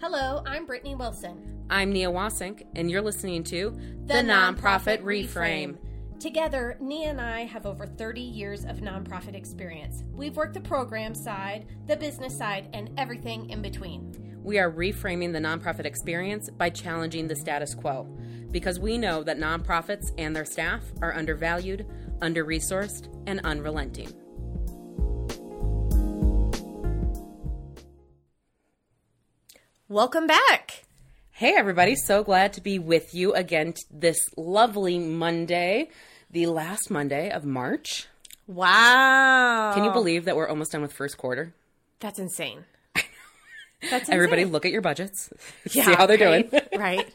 Hello, I'm Brittny Wilson. I'm Nia Wasink, and you're listening to The Nonprofit Reframe. Together, Nia and I have over 30 years of nonprofit experience. We've worked the program side, the business side, and everything in between. We are reframing the nonprofit experience by challenging the status quo because we know that nonprofits and their staff are undervalued, under resourced, and unrelenting. Welcome back. Hey, everybody, so glad to be with you again this lovely Monday, the last Monday of March. Wow. Can you believe that we're almost done with first quarter? That's insane. That's Everybody, look at your budgets, Yeah, see how they're right, doing. right.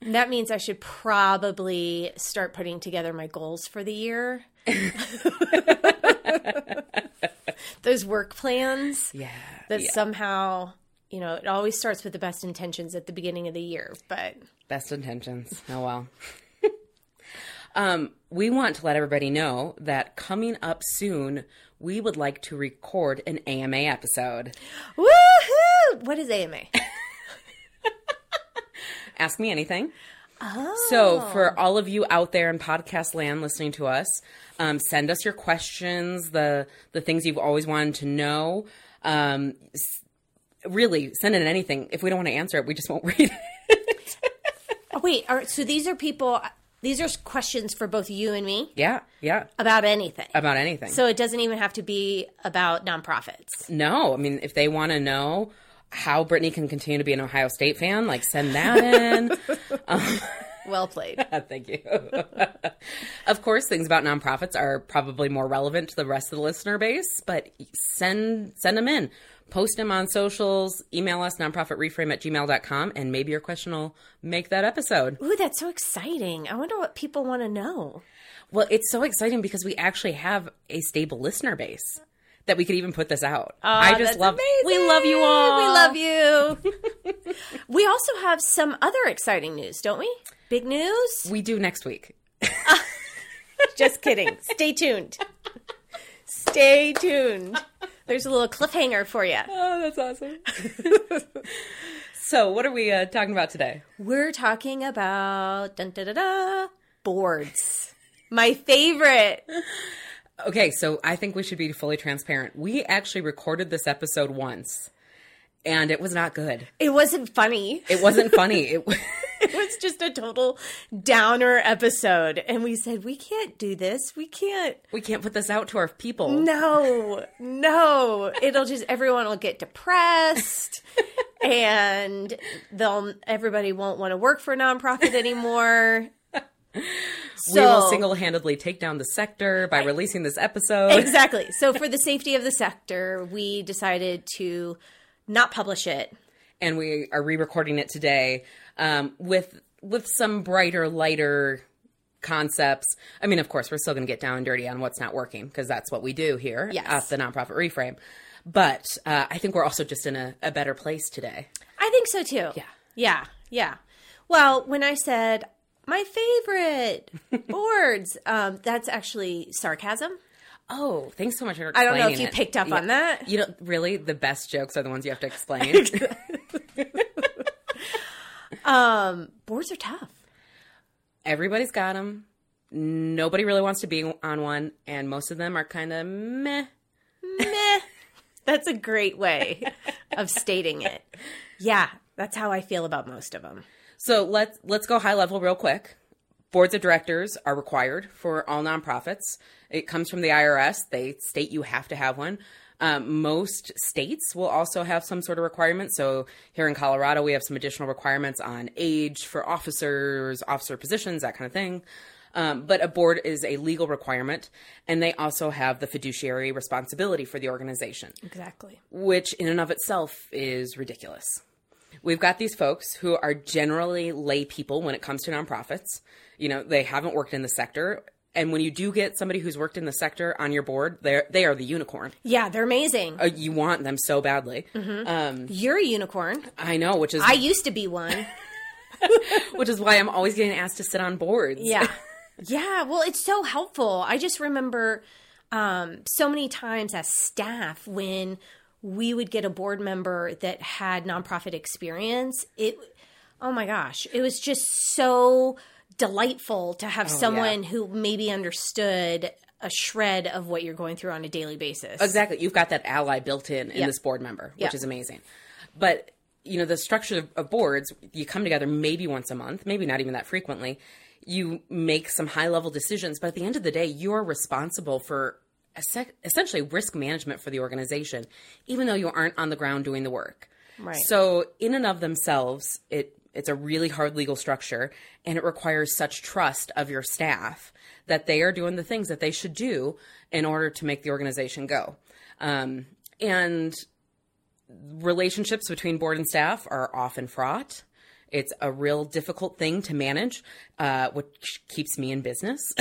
That means I should probably start putting together my goals for the year. Those work plans Yeah, that yeah. somehow, you know, it always starts with the best intentions at the beginning of the year, but Best intentions. Oh well. um, we want to let everybody know that coming up soon, we would like to record an AMA episode. woohoo! What is AMA? Ask me anything. So, for all of you out there in podcast land listening to us, um, send us your questions, the the things you've always wanted to know. Um, really, send in anything. If we don't want to answer it, we just won't read it. Oh, wait, right, so these are people, these are questions for both you and me yeah, yeah, about anything. about anything. So it doesn't even have to be about nonprofits. No, I mean, if they want to know how Brittny can continue to be an Ohio State fan, like send that in. Um, well played. Thank you. of course, things about nonprofits are probably more relevant to the rest of the listener base, but send send them in. Post them on socials, email us nonprofitreframe at gmail.com, and maybe your question will make that episode. Ooh, that's so exciting. I wonder what people want to know. Well, it's so exciting because we actually have a stable listener base that we could even put this out. I just love we love you all. We love you. we also have some other exciting news, don't we? Big news? We do next week. Just kidding. Stay tuned. Stay tuned. There's a little cliffhanger for you. Oh, that's awesome. so, what are we uh, talking about today? We're talking about dun, da, da, da, boards. My favorite. Okay, so I think we should be fully transparent. We actually recorded this episode once, and it was not good. It wasn't funny. It wasn't funny. It It was just a total downer episode. And we said, we can't do this. We can't. we can't put this out to our people. No, no. It'll just everyone will get depressed, and they'll everybody won't want to work for a nonprofit anymore. So we will single-handedly take down the sector by releasing this episode. exactly. So for the safety of the sector, we decided to not publish it. and we are re-recording it today um, with with some brighter, lighter concepts. I mean, of course, we're still going to get down and dirty on what's not working because that's what we do here Yes. at the nonprofit reframe. But uh, I think we're also just in a, a better place today. I think so too. Yeah. Yeah. Yeah. Well, when I said my favorite boards, um, that's actually sarcasm. Oh, thanks so much for I don't know if you it. picked up Yeah. on that. You know, really, the best jokes are the ones you have to explain. Um, boards are tough. Everybody's got them. Nobody really wants to be on one, and most of them are kind of meh. Meh. That's a great way of stating it. Yeah, that's how I feel about most of them. So let's let's go high level real quick. Boards of directors are required for all nonprofits. It comes from the IRS. They state you have to have one. Um, most states will also have some sort of requirement. So here in Colorado, we have some additional requirements on age for officers, officer positions, that kind of thing. Um, but a board is a legal requirement, and they also have the fiduciary responsibility for the organization Exactly. which in and of itself is ridiculous. We've got these folks who are generally lay people when it comes to nonprofits. You know, they haven't worked in the sector. And when you do get somebody who's worked in the sector on your board, they're they are the unicorn. Yeah, they're amazing. Uh, you want them so badly. You're a unicorn. I know, which is I used to be one. which is why I'm always getting asked to sit on boards. Yeah. Yeah. Well, it's so helpful. I just remember um, so many times as staff when we would get a board member that had nonprofit experience, it oh my gosh, it was just so delightful to have oh, someone who maybe understood a shred of what you're going through on a daily basis. Exactly. You've got that ally built in in Yeah. this board member, which Yeah. is amazing. But you know, the structure of, of boards, you come together maybe once a month, maybe not even that frequently. You make some high level decisions, but at the end of the day, you're responsible for essentially risk management for the organization, even though you aren't on the ground doing the work. Right. So, in and of themselves, it it's a really hard legal structure, and it requires such trust of your staff that they are doing the things that they should do in order to make the organization go. Um, and relationships between board and staff are often fraught. It's a real difficult thing to manage, uh, which keeps me in business.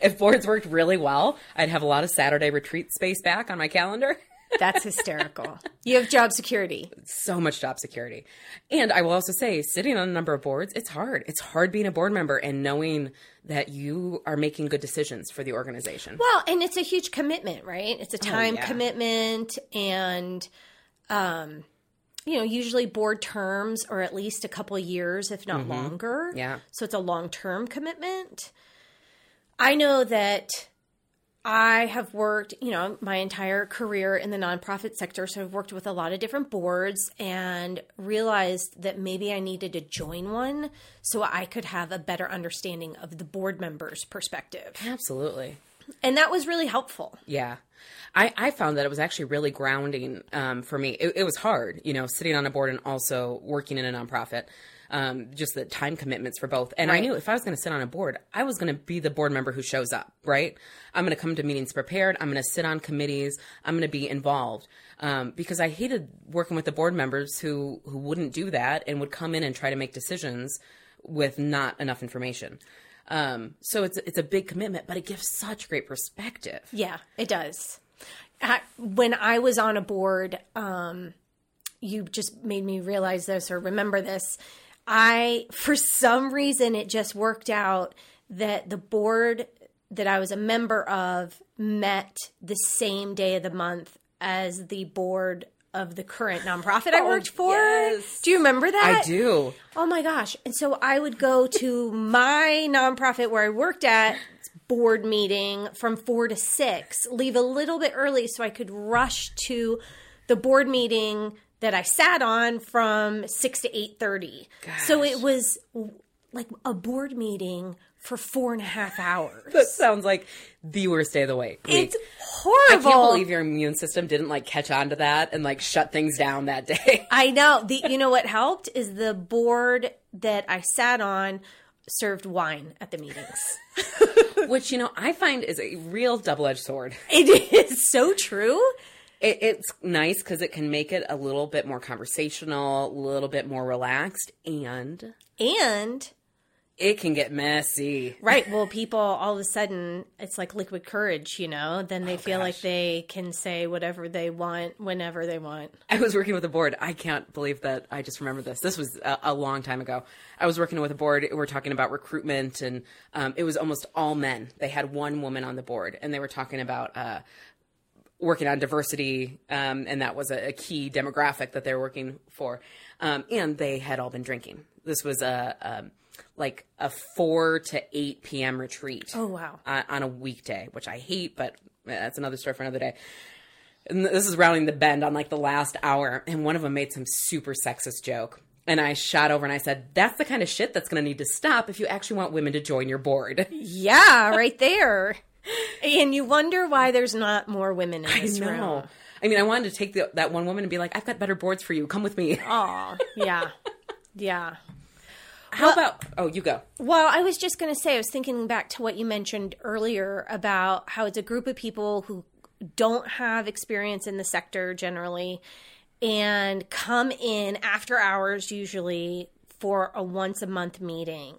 if boards worked really well, I'd have a lot of Saturday retreat space back on my calendar. That's hysterical. you have job security. so much job security. And I will also say, sitting on a number of boards, it's hard. It's hard being a board member and knowing that you are making good decisions for the organization. Well, and it's a huge commitment, right? It's a time yeah. commitment and um you know, usually board terms are at least a couple of years if not longer. Yeah. So it's a long-term commitment. I know that I have worked, you know, my entire career in the nonprofit sector. So I've worked with a lot of different boards and realized that maybe I needed to join one so I could have a better understanding of the board members' perspective. Absolutely. And that was really helpful. Yeah. I, I found that it was actually really grounding um, for me. It, it was hard, you know, sitting on a board and also working in a nonprofit. Um, just the time commitments for both. And I knew if I was going to sit on a board, I was going to be the board member who shows up, right? I'm going to come to meetings prepared. I'm going to sit on committees. I'm going to be involved. Um, because I hated working with the board members who, who wouldn't do that and would come in and try to make decisions with not enough information. Um, so it's, it's a big commitment, but it gives such great perspective. Yeah, it does. I, when I was on a board, um, you just made me realize this or remember this. I, for some reason, it just worked out that the board that I was a member of met the same day of the month as the board of the current nonprofit I oh, worked for. yes. Do you remember that? I do. Oh my gosh. And so I would go to my nonprofit where I worked at board meeting from 4 to 6, leave a little bit early so I could rush to the board meeting that I sat on from 6 to 8.30. So it was like a board meeting for four and a half hours. That sounds like the worst day of the week. It's horrible. I can't believe your immune system didn't like catch on to that and like shut things down that day. I know. The you know what helped is the board that I sat on served wine at the meetings. Which, you know, I find is a real double edged sword. It is so true. It, it's nice because it can make it a little bit more conversational, a little bit more relaxed, and And it can get messy. right, well, people all of a sudden it's like liquid courage, you know. Then they feel like they can say whatever they want whenever they want. I was working with a board. I can't believe that I just remembered this. This was a, a long time ago. I was working with a board. We were talking about recruitment, and um, it was almost all men. They had one woman on the board, and they were talking about uh, working on diversity, um, and that was a, a key demographic that they were working for. Um, and they had all been drinking. This was a, um like a four to eight p.m. retreat Oh wow. uh, on a weekday, which I hate, but that's another story for another day. And this is rounding the bend on like the last hour, and one of them made some super sexist joke. And I shot over and I said, That's the kind of shit that's going to need to stop if you actually want women to join your board. Yeah, right there. And you wonder why there's not more women in this room. I mean, I wanted to take the, that one woman and be like, I've got better boards for you. Come with me. Oh, yeah. Yeah. How about, oh, you go. Well, I was just going to say, I was thinking back to what you mentioned earlier about how it's a group of people who don't have experience in the sector generally and come in after hours, usually for a once a month meeting,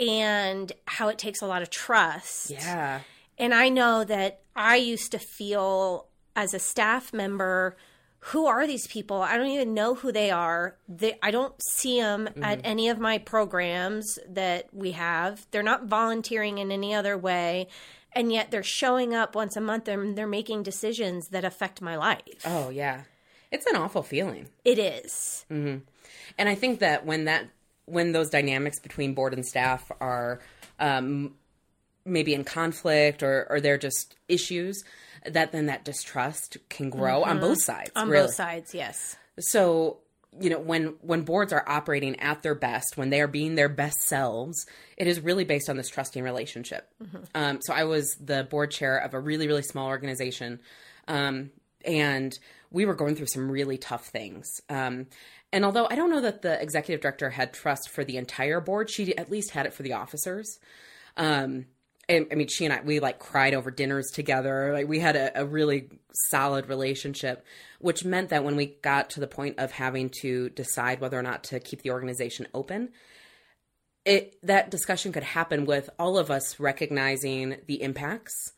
and how it takes a lot of trust. Yeah. And I know that I used to feel as a staff member, who are these people? I don't even know who they are. They, I don't see them at any of my programs that we have. They're not volunteering in any other way. and yet they're showing up once a month and they're making decisions that affect my life. Oh, yeah. It's an awful feeling. It is. And I think that when that when those dynamics between board and staff are um, maybe in conflict or or they're just issues, that then that distrust can grow on both sides. On really. both sides, yes. So you know when when boards are operating at their best, when they are being their best selves, it is really based on this trusting relationship. Um, so I was the board chair of a really really small organization, um, and we were going through some really tough things. Um, and although I don't know that the executive director had trust for the entire board, she at least had it for the officers. Um, and I mean, she and I, we like cried over dinners together. Like we had a, a really solid relationship, which meant that when we got to the point of having to decide whether or not to keep the organization open, it that discussion could happen with all of us recognizing the impacts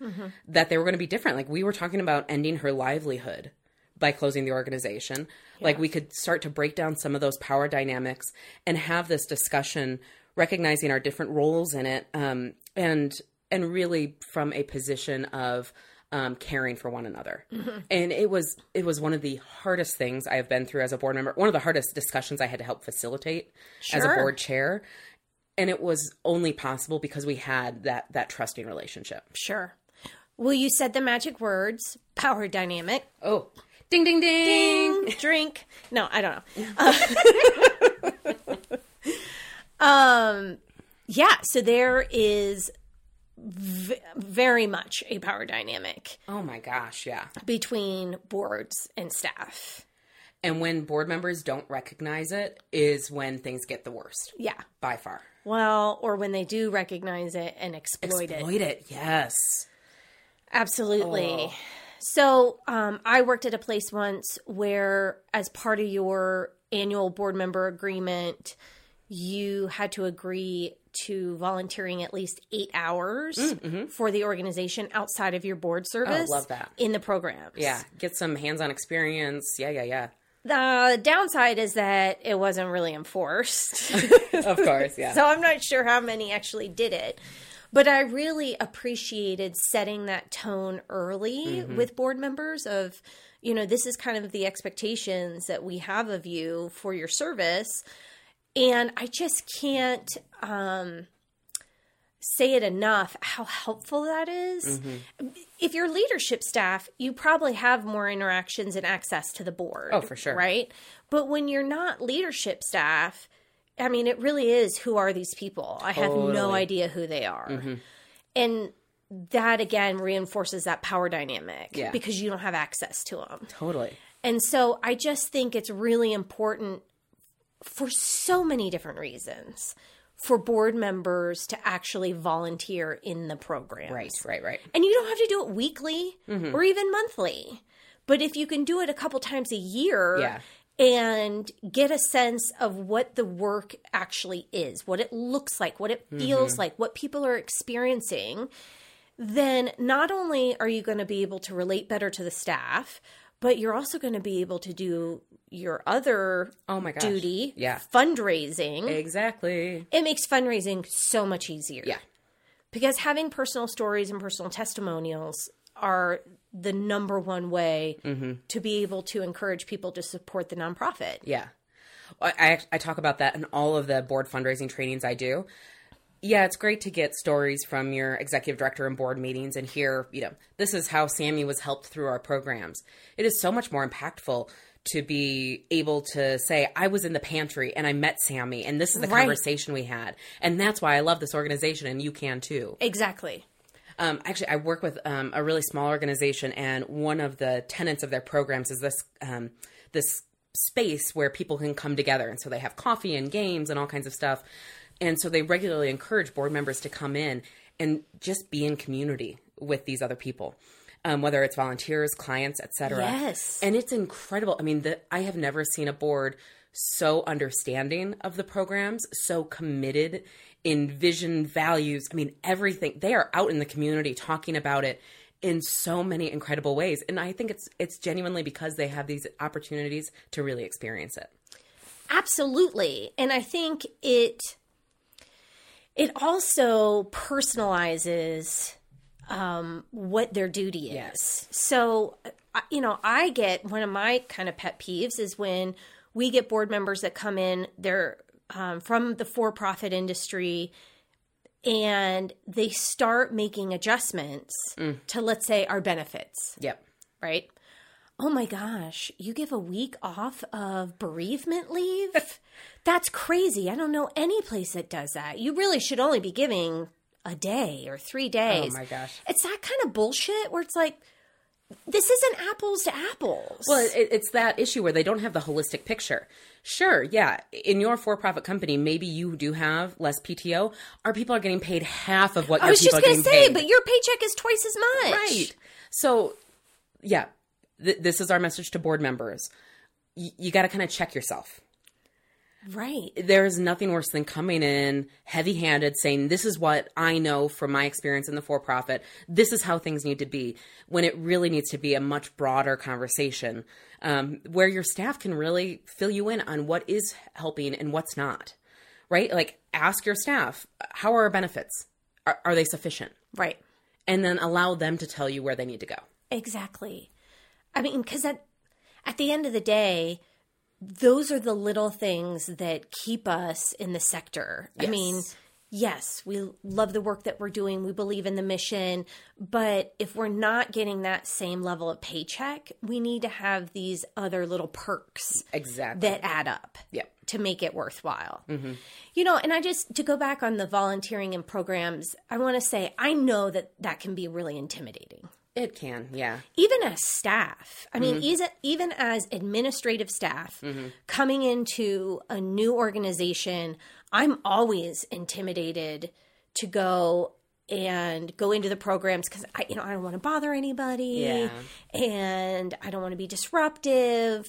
that they were going to be different. Like we were talking about ending her livelihood by closing the organization. Like we could start to break down some of those power dynamics and have this discussion, recognizing our different roles in it, um, and and really from a position of um, caring for one another. And it was it was one of the hardest things I have been through as a board member. One of the hardest discussions I had to help facilitate as a board chair. And it was only possible because we had that that trusting relationship. Sure. Will you said the magic words? Power dynamic. Oh, ding ding ding. Ding, drink. No, I don't know. Uh, um, yeah. So there is v- very much a power dynamic Oh my gosh, yeah. between boards and staff. And when board members don't recognize it is when things get the worst Yeah. by far. Well, or when they do recognize it and exploit, it. Exploit it, yes. Absolutely. So, um, I worked at a place once where, as part of your annual board member agreement, you had to agree to volunteering at least eight hours mm, mm-hmm. for the organization outside of your board oh, service. love that. In the programs. Yeah, get some hands-on experience. Yeah, yeah, yeah. The downside is that it wasn't really enforced. Of course, yeah. So I'm not sure how many actually did it. But I really appreciated setting that tone early mm-hmm. with board members of, you know, this is kind of the expectations that we have of you for your service. And I just can't um, say it enough how helpful that is. If you're leadership staff, you probably have more interactions and access to the board. Oh, for sure. Right? But when you're not leadership staff, I mean, it really is who are these people? I have no idea who they are. And that again reinforces that power dynamic Yeah. because you don't have access to them. totally. And so I just think it's really important for so many different reasons for board members to actually volunteer in the program. Right, right, right. And you don't have to do it weekly mm-hmm. or even monthly. But if you can do it a couple times a year Yeah. and get a sense of what the work actually is, what it looks like, what it mm-hmm. feels like, what people are experiencing, then not only are you going to be able to relate better to the staff, but you're also going to be able to do your other Oh my gosh. duty, Yeah. fundraising. Exactly. It makes fundraising so much easier Yeah. because having personal stories and personal testimonials are the number one way mm-hmm. to be able to encourage people to support the nonprofit. Yeah. I I talk about that in all of the board fundraising trainings I do. Yeah, it's great to get stories from your executive director and board meetings and hear, you know, this is how Sammy was helped through our programs. It is so much more impactful to be able to say, I was in the pantry and I met Sammy and this is the Right. conversation we had. And that's why I love this organization and you can too. Exactly. Um, actually, I work with um, a really small organization, and one of the tenets of their programs is this um, this space where people can come together, and so they have coffee and games and all kinds of stuff, and so they regularly encourage board members to come in and just be in community with these other people. Um, whether it's volunteers, clients, etc. Yes. and it's incredible. I mean, the, I have never seen a board so understanding of the programs, so committed in vision, values. I mean, everything. They are out in the community talking about it in so many incredible ways, and I think it's it's genuinely because they have these opportunities to really experience it. Absolutely. And I think it it also personalizes um, what their duty is. Yes. So, you know, I get one of my kind of pet peeves is when we get board members that come in, they're um, from the for profit industry and they start making adjustments to, let's say, our benefits, Yep. right? Oh my gosh, you give a week off of bereavement leave? That's crazy. I don't know any place that does that. You really should only be giving a day or three oh days. Oh my gosh. It's that kind of bullshit where it's like, this isn't apples to apples. Well, it, it's that issue where they don't have the holistic picture. Sure, yeah, in your for-profit company, maybe you do have less PTO. Our people are getting paid half of what I was just going to say, paid. but your paycheck is twice as much. right. So, yeah, th- this is our message to board members. Y- you got to kind of check yourself. Right. there is nothing worse than coming in heavy handed saying, This is what I know from my experience in the for profit. This is how things need to be, when it really needs to be a much broader conversation um, where your staff can really fill you in on what is helping and what's not. Right? Like, ask your staff, How are our benefits? Are, are they sufficient? Right. And then allow them to tell you where they need to go. Exactly. I mean, because at, at the end of the day, those are the little things that keep us in the sector. I mean, Yes. yes, we love the work that we're doing. We believe in the mission. But if we're not getting that same level of paycheck, we need to have these other little perks Exactly. that add up Yep. to make it worthwhile. Mm-hmm. You know, and I just, to go back on the volunteering and programs, I want to say, I know that that can be really intimidating It can, yeah. even as staff i mean mm-hmm. even, even as administrative staff mm-hmm. coming into a new organization i'm always intimidated to go and go into the programs because i you know i don't want to bother anybody Yeah. and i don't want to be disruptive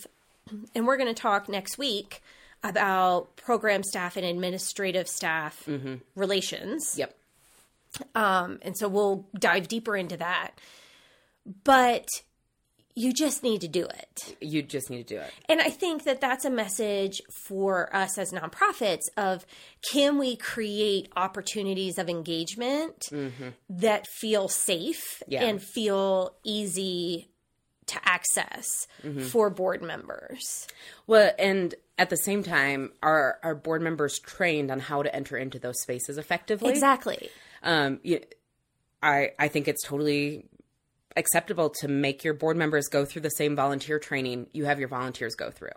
and we're going to talk next week about program staff and administrative staff mm-hmm. relations Yep. um, and so we'll dive deeper into that. But you just need to do it. You just need to do it. And I think that that's a message for us as nonprofits of can we create opportunities of engagement that feel safe Yeah. and feel easy to access for board members. Well, and at the same time, are our board members trained on how to enter into those spaces effectively? Exactly. Um, you, I I think it's totally acceptable to make your board members go through the same volunteer training you have your volunteers go through.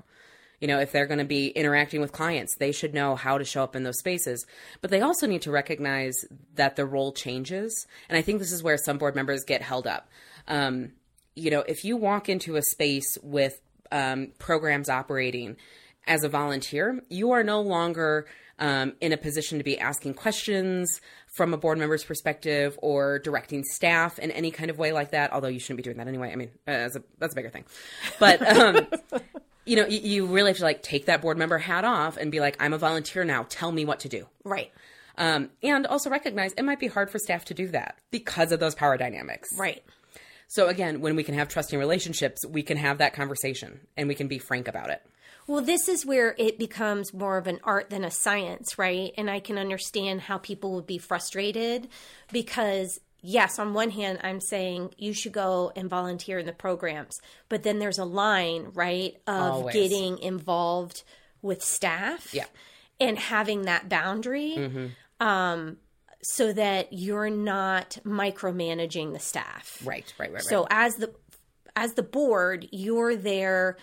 You know, if they're going to be interacting with clients, they should know how to show up in those spaces. But they also need to recognize that the role changes. And I think this is where some board members get held up. Um, you know, if you walk into a space with um, programs operating as a volunteer, you are no longer um, in a position to be asking questions from a board member's perspective or directing staff in any kind of way like that. Although you shouldn't be doing that anyway. I mean, uh, that's a that's a bigger thing. But um, you know, you, you really have to like take that board member hat off and be like, I'm a volunteer now. Tell me what to do. Right. Um, and also recognize it might be hard for staff to do that because of those power dynamics. Right. So again, when we can have trusting relationships, we can have that conversation and we can be frank about it. Well, this is where it becomes more of an art than a science, right? And I can understand how people would be frustrated because, yes, on one hand, I'm saying you should go and volunteer in the programs, but then there's a line, right, of Always. getting involved with staff Yeah. and having that boundary um, so that you're not micromanaging the staff. Right, right, right, right. So as the as the board, you're there.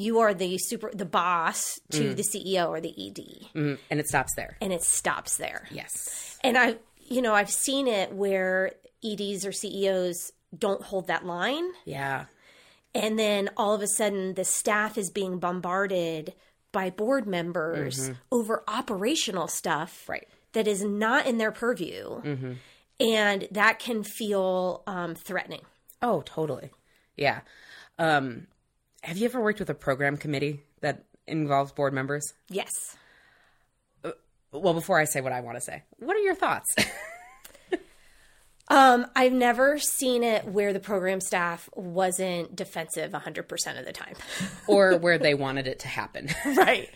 You are the super the boss to the CEO or the ED, Mhm. and it stops there. and it stops there. Yes. And I, you know, I've seen it where EDs or CEOs don't hold that line, Yeah. and then all of a sudden the staff is being bombarded by board members over operational stuff Right. that is not in their purview, and that can feel um, threatening. Oh, totally. Yeah. Um, have you ever worked with a program committee that involves board members? Yes. Well, before I say what I want to say, what are your thoughts? Um, I've never seen it where the program staff wasn't defensive 100% of the time. or where they wanted it to happen? right.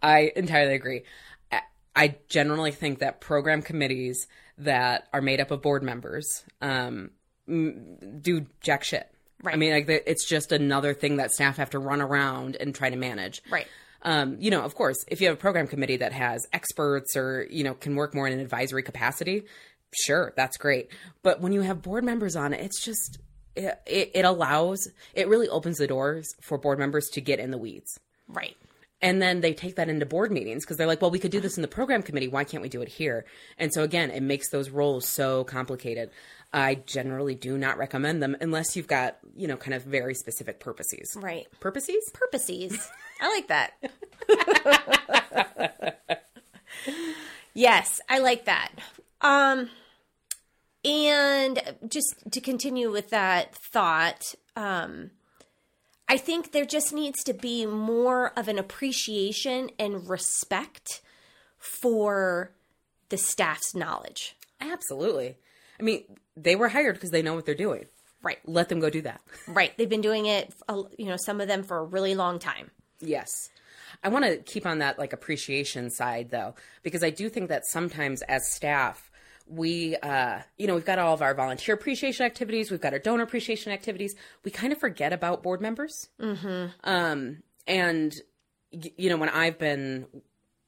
I entirely agree. I- I generally think that program committees that are made up of board members um, do jack shit. I mean, like it's just another thing that staff have to run around and try to manage. Right. Um, you know, of course, if you have a program committee that has experts or you know can work more in an advisory capacity, sure, that's great. But when you have board members on it, it's just it, it, it allows it really opens the doors for board members to get in the weeds. Right. And then they take that into board meetings because they're like, well, we could do this in the program committee. Why can't we do it here? And so, again, it makes those roles so complicated. I generally do not recommend them unless you've got, you know, kind of very specific purposes. Right. Purposes? Purposes. I like that. yes, I like that. Um and just to continue with that thought, um I think there just needs to be more of an appreciation and respect for the staff's knowledge. Absolutely. I mean, they were hired because they know what they're doing. Right. Let them go do that. Right. They've been doing it, you know, some of them for a really long time. Yes. I want to keep on that like appreciation side though, because I do think that sometimes as staff, we, uh, you know, we've got all of our volunteer appreciation activities, we've got our donor appreciation activities. We kind of forget about board members. Mm-hmm. Um, and, y- you know, when I've been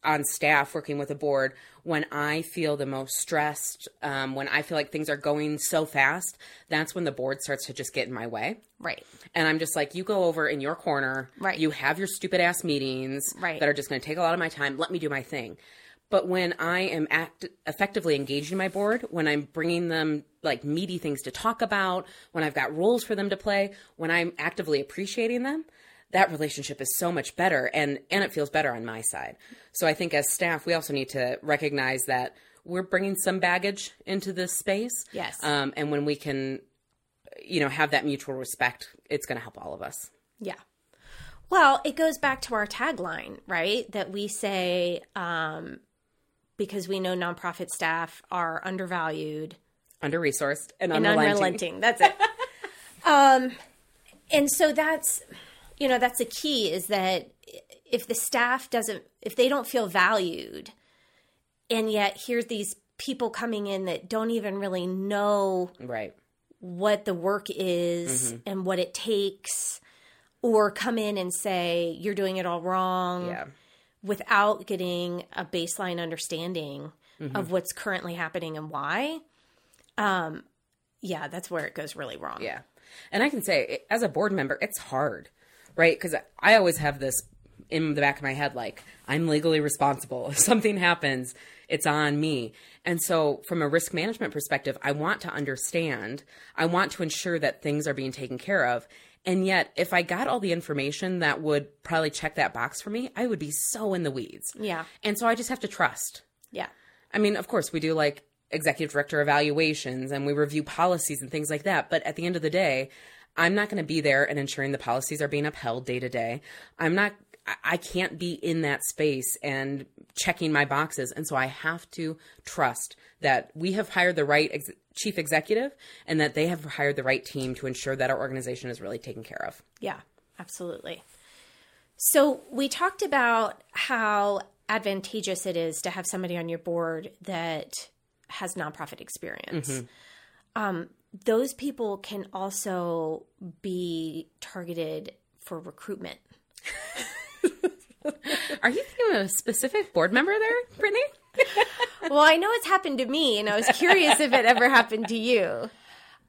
on staff working with a board, when I feel the most stressed, um, when I feel like things are going so fast, that's when the board starts to just get in my way. Right. And I'm just like, you go over in your corner. Right. You have your stupid ass meetings Right. that are just going to take a lot of my time. Let me do my thing. But when I am act- effectively engaging my board, when I'm bringing them like meaty things to talk about, when I've got roles for them to play, when I'm actively appreciating them, that relationship is so much better and and it feels better on my side. So I think as staff, we also need to recognize that we're bringing some baggage into this space. Yes. Um, and when we can, you know, have that mutual respect, it's going to help all of us. Yeah. Well, it goes back to our tagline, right? That we say, um, because we know nonprofit staff are undervalued Under resourced and and unrelenting. unrelenting. That's it. um, and so that's, you know, that's the key is that if the staff doesn't, if they don't feel valued, and yet here's these people coming in that don't even really know Right. what the work is and what it takes or come in and say you're doing it all wrong Yeah. without getting a baseline understanding Mm-hmm. of what's currently happening and why um yeah that's where it goes really wrong Yeah. And I can say, as a board member, it's hard, right? Because I always have this in the back of my head like, I'm legally responsible. If something happens, it's on me. And so, from a risk management perspective, I want to understand, I want to ensure that things are being taken care of. And yet, if I got all the information that would probably check that box for me, I would be so in the weeds. yeah And so, I just have to trust. yeah I mean, of course, we do like executive director evaluations and we review policies and things like that. But at the end of the day, I'm not going to be there and ensuring the policies are being upheld day to day. I'm not, I- can't be in that space and checking my boxes. And so I have to trust that we have hired the right ex- chief executive and that they have hired the right team to ensure that our organization is really taken care of. Yeah, absolutely. So we talked about how advantageous it is to have somebody on your board that has nonprofit experience. Um, those people can also be targeted for recruitment. Are you thinking of a specific board member there, Brittny? well, I know it's happened to me, and I was curious if it ever happened to you.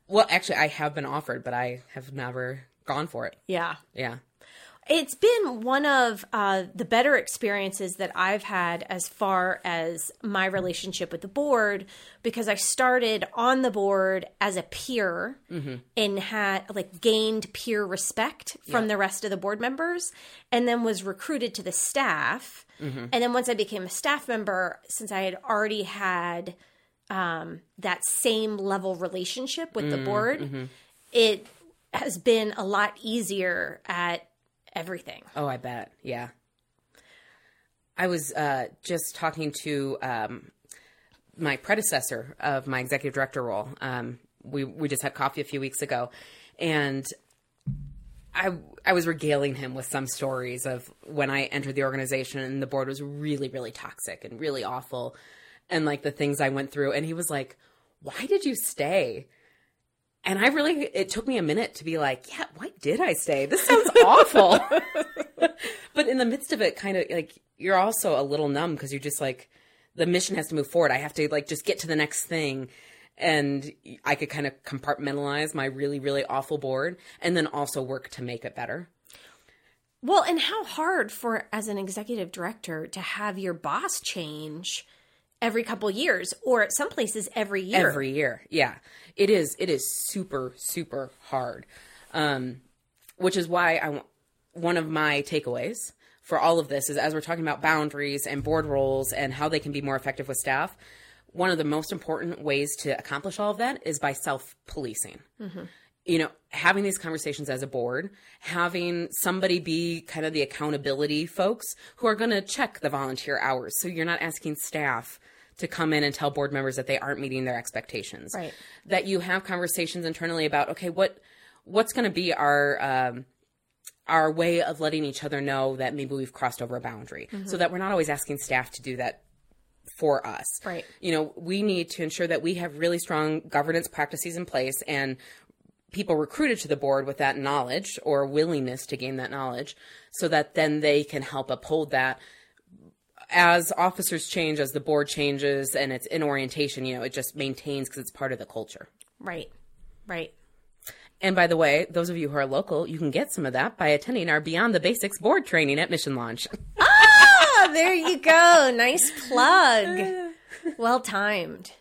Well, actually, I have been offered, but I have never gone for it. Yeah. Yeah. It's been one of uh, the better experiences that I've had as far as my relationship with the board because I started on the board as a peer and had like gained peer respect from the rest of the board members and then was recruited to the staff. And then once I became a staff member, since I had already had um, that same level relationship with the board, it has been a lot easier at everything. Oh, I bet. Yeah. I was uh, just talking to um, my predecessor of my executive director role. Um, we we just had coffee a few weeks ago, and I I was regaling him with some stories of when I entered the organization and the board was really really toxic and really awful. and like the things I went through. And he was like, Why did you stay? And I really, it took me a minute to be like, Yeah, why did I stay? This sounds awful. but in the midst of it, kind of like, you're also a little numb because you're just like, the mission has to move forward. I have to like just get to the next thing. And I could kind of compartmentalize my really, really awful board and then also work to make it better. Well, and how hard for as an executive director to have your boss change every couple years or at some places every year. Every year. Yeah. It is it is super super hard. Um which is why I want one of my takeaways for all of this is as we're talking about boundaries and board roles and how they can be more effective with staff, one of the most important ways to accomplish all of that is by self policing. Mm-hmm. You know, having these conversations as a board, having somebody be kind of the accountability folks who are going to check the volunteer hours. So you're not asking staff to come in and tell board members that they aren't meeting their expectations. Right. That you have conversations internally about, okay, what what's going to be our um, our way of letting each other know that maybe we've crossed over a boundary mm-hmm. so that we're not always asking staff to do that for us. Right. You know, we need to ensure that we have really strong governance practices in place and people recruited to the board with that knowledge or willingness to gain that knowledge so that then they can help uphold that. As officers change as the board changes and it's in orientation you know it just maintains because it's part of the culture. Right. Right. And by the way those of you who are local you can get some of that by attending our beyond the basics board training at mission launch. Ah there you go. Nice plug. Well timed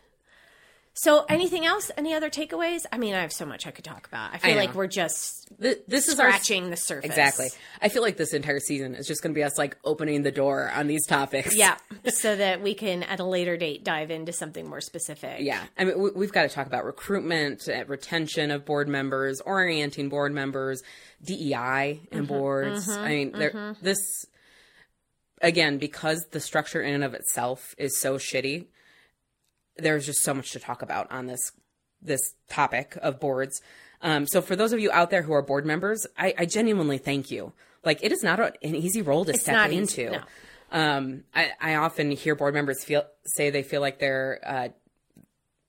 so, anything else? Any other takeaways? I mean, I have so much I could talk about. I feel I like we're just this, this is scratching our, the surface. Exactly. I feel like this entire season is just going to be us like opening the door on these topics. Yeah, so that we can at a later date dive into something more specific. Yeah, I mean, we, have got to talk about recruitment, uh, retention of board members, orienting board members, DEI and mm-hmm, boards. Mm-hmm, I mean, mm-hmm. this again because the structure in and of itself is so shitty there's just so much to talk about on this this topic of boards. Um, so for those of you out there who are board members, I, I genuinely thank you. Like it is not a, an easy role to it's step into. No. Um, I, I, often hear board members feel say they feel like they're uh,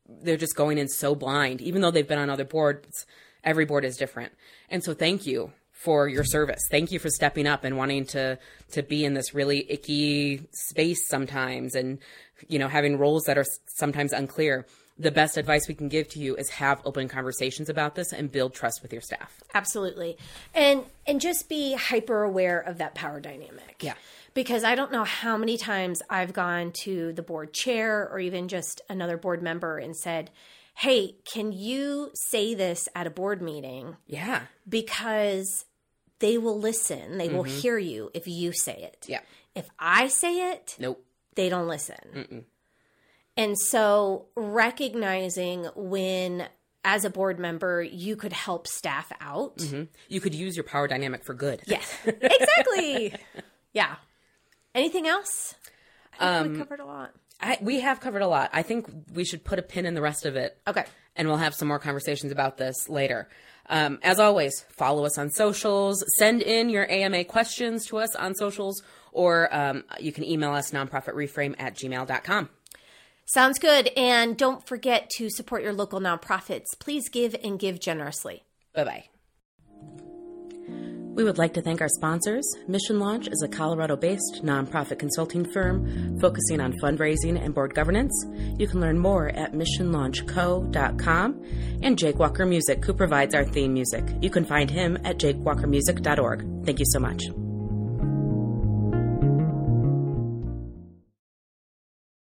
they're just going in so blind, even though they've been on other boards. Every board is different, and so thank you for your service. Thank you for stepping up and wanting to to be in this really icky space sometimes and you know having roles that are sometimes unclear. The best advice we can give to you is have open conversations about this and build trust with your staff. Absolutely. And and just be hyper aware of that power dynamic. Yeah. Because I don't know how many times I've gone to the board chair or even just another board member and said, hey, can you say this at a board meeting? Yeah. Because they will listen. They mm-hmm. will hear you if you say it. Yeah. If I say it, nope. They don't listen. Mm-mm. And so recognizing when as a board member you could help staff out. Mm-hmm. You could use your power dynamic for good. Yes. Exactly. yeah. Anything else? I think um, we covered a lot. I, we have covered a lot. I think we should put a pin in the rest of it. Okay. And we'll have some more conversations about this later. Um, as always, follow us on socials. Send in your AMA questions to us on socials, or um, you can email us nonprofitreframe at gmail.com. Sounds good. And don't forget to support your local nonprofits. Please give and give generously. Bye bye. We would like to thank our sponsors. Mission Launch is a Colorado based nonprofit consulting firm focusing on fundraising and board governance. You can learn more at missionlaunchco.com and Jake Walker Music, who provides our theme music. You can find him at jakewalkermusic.org. Thank you so much.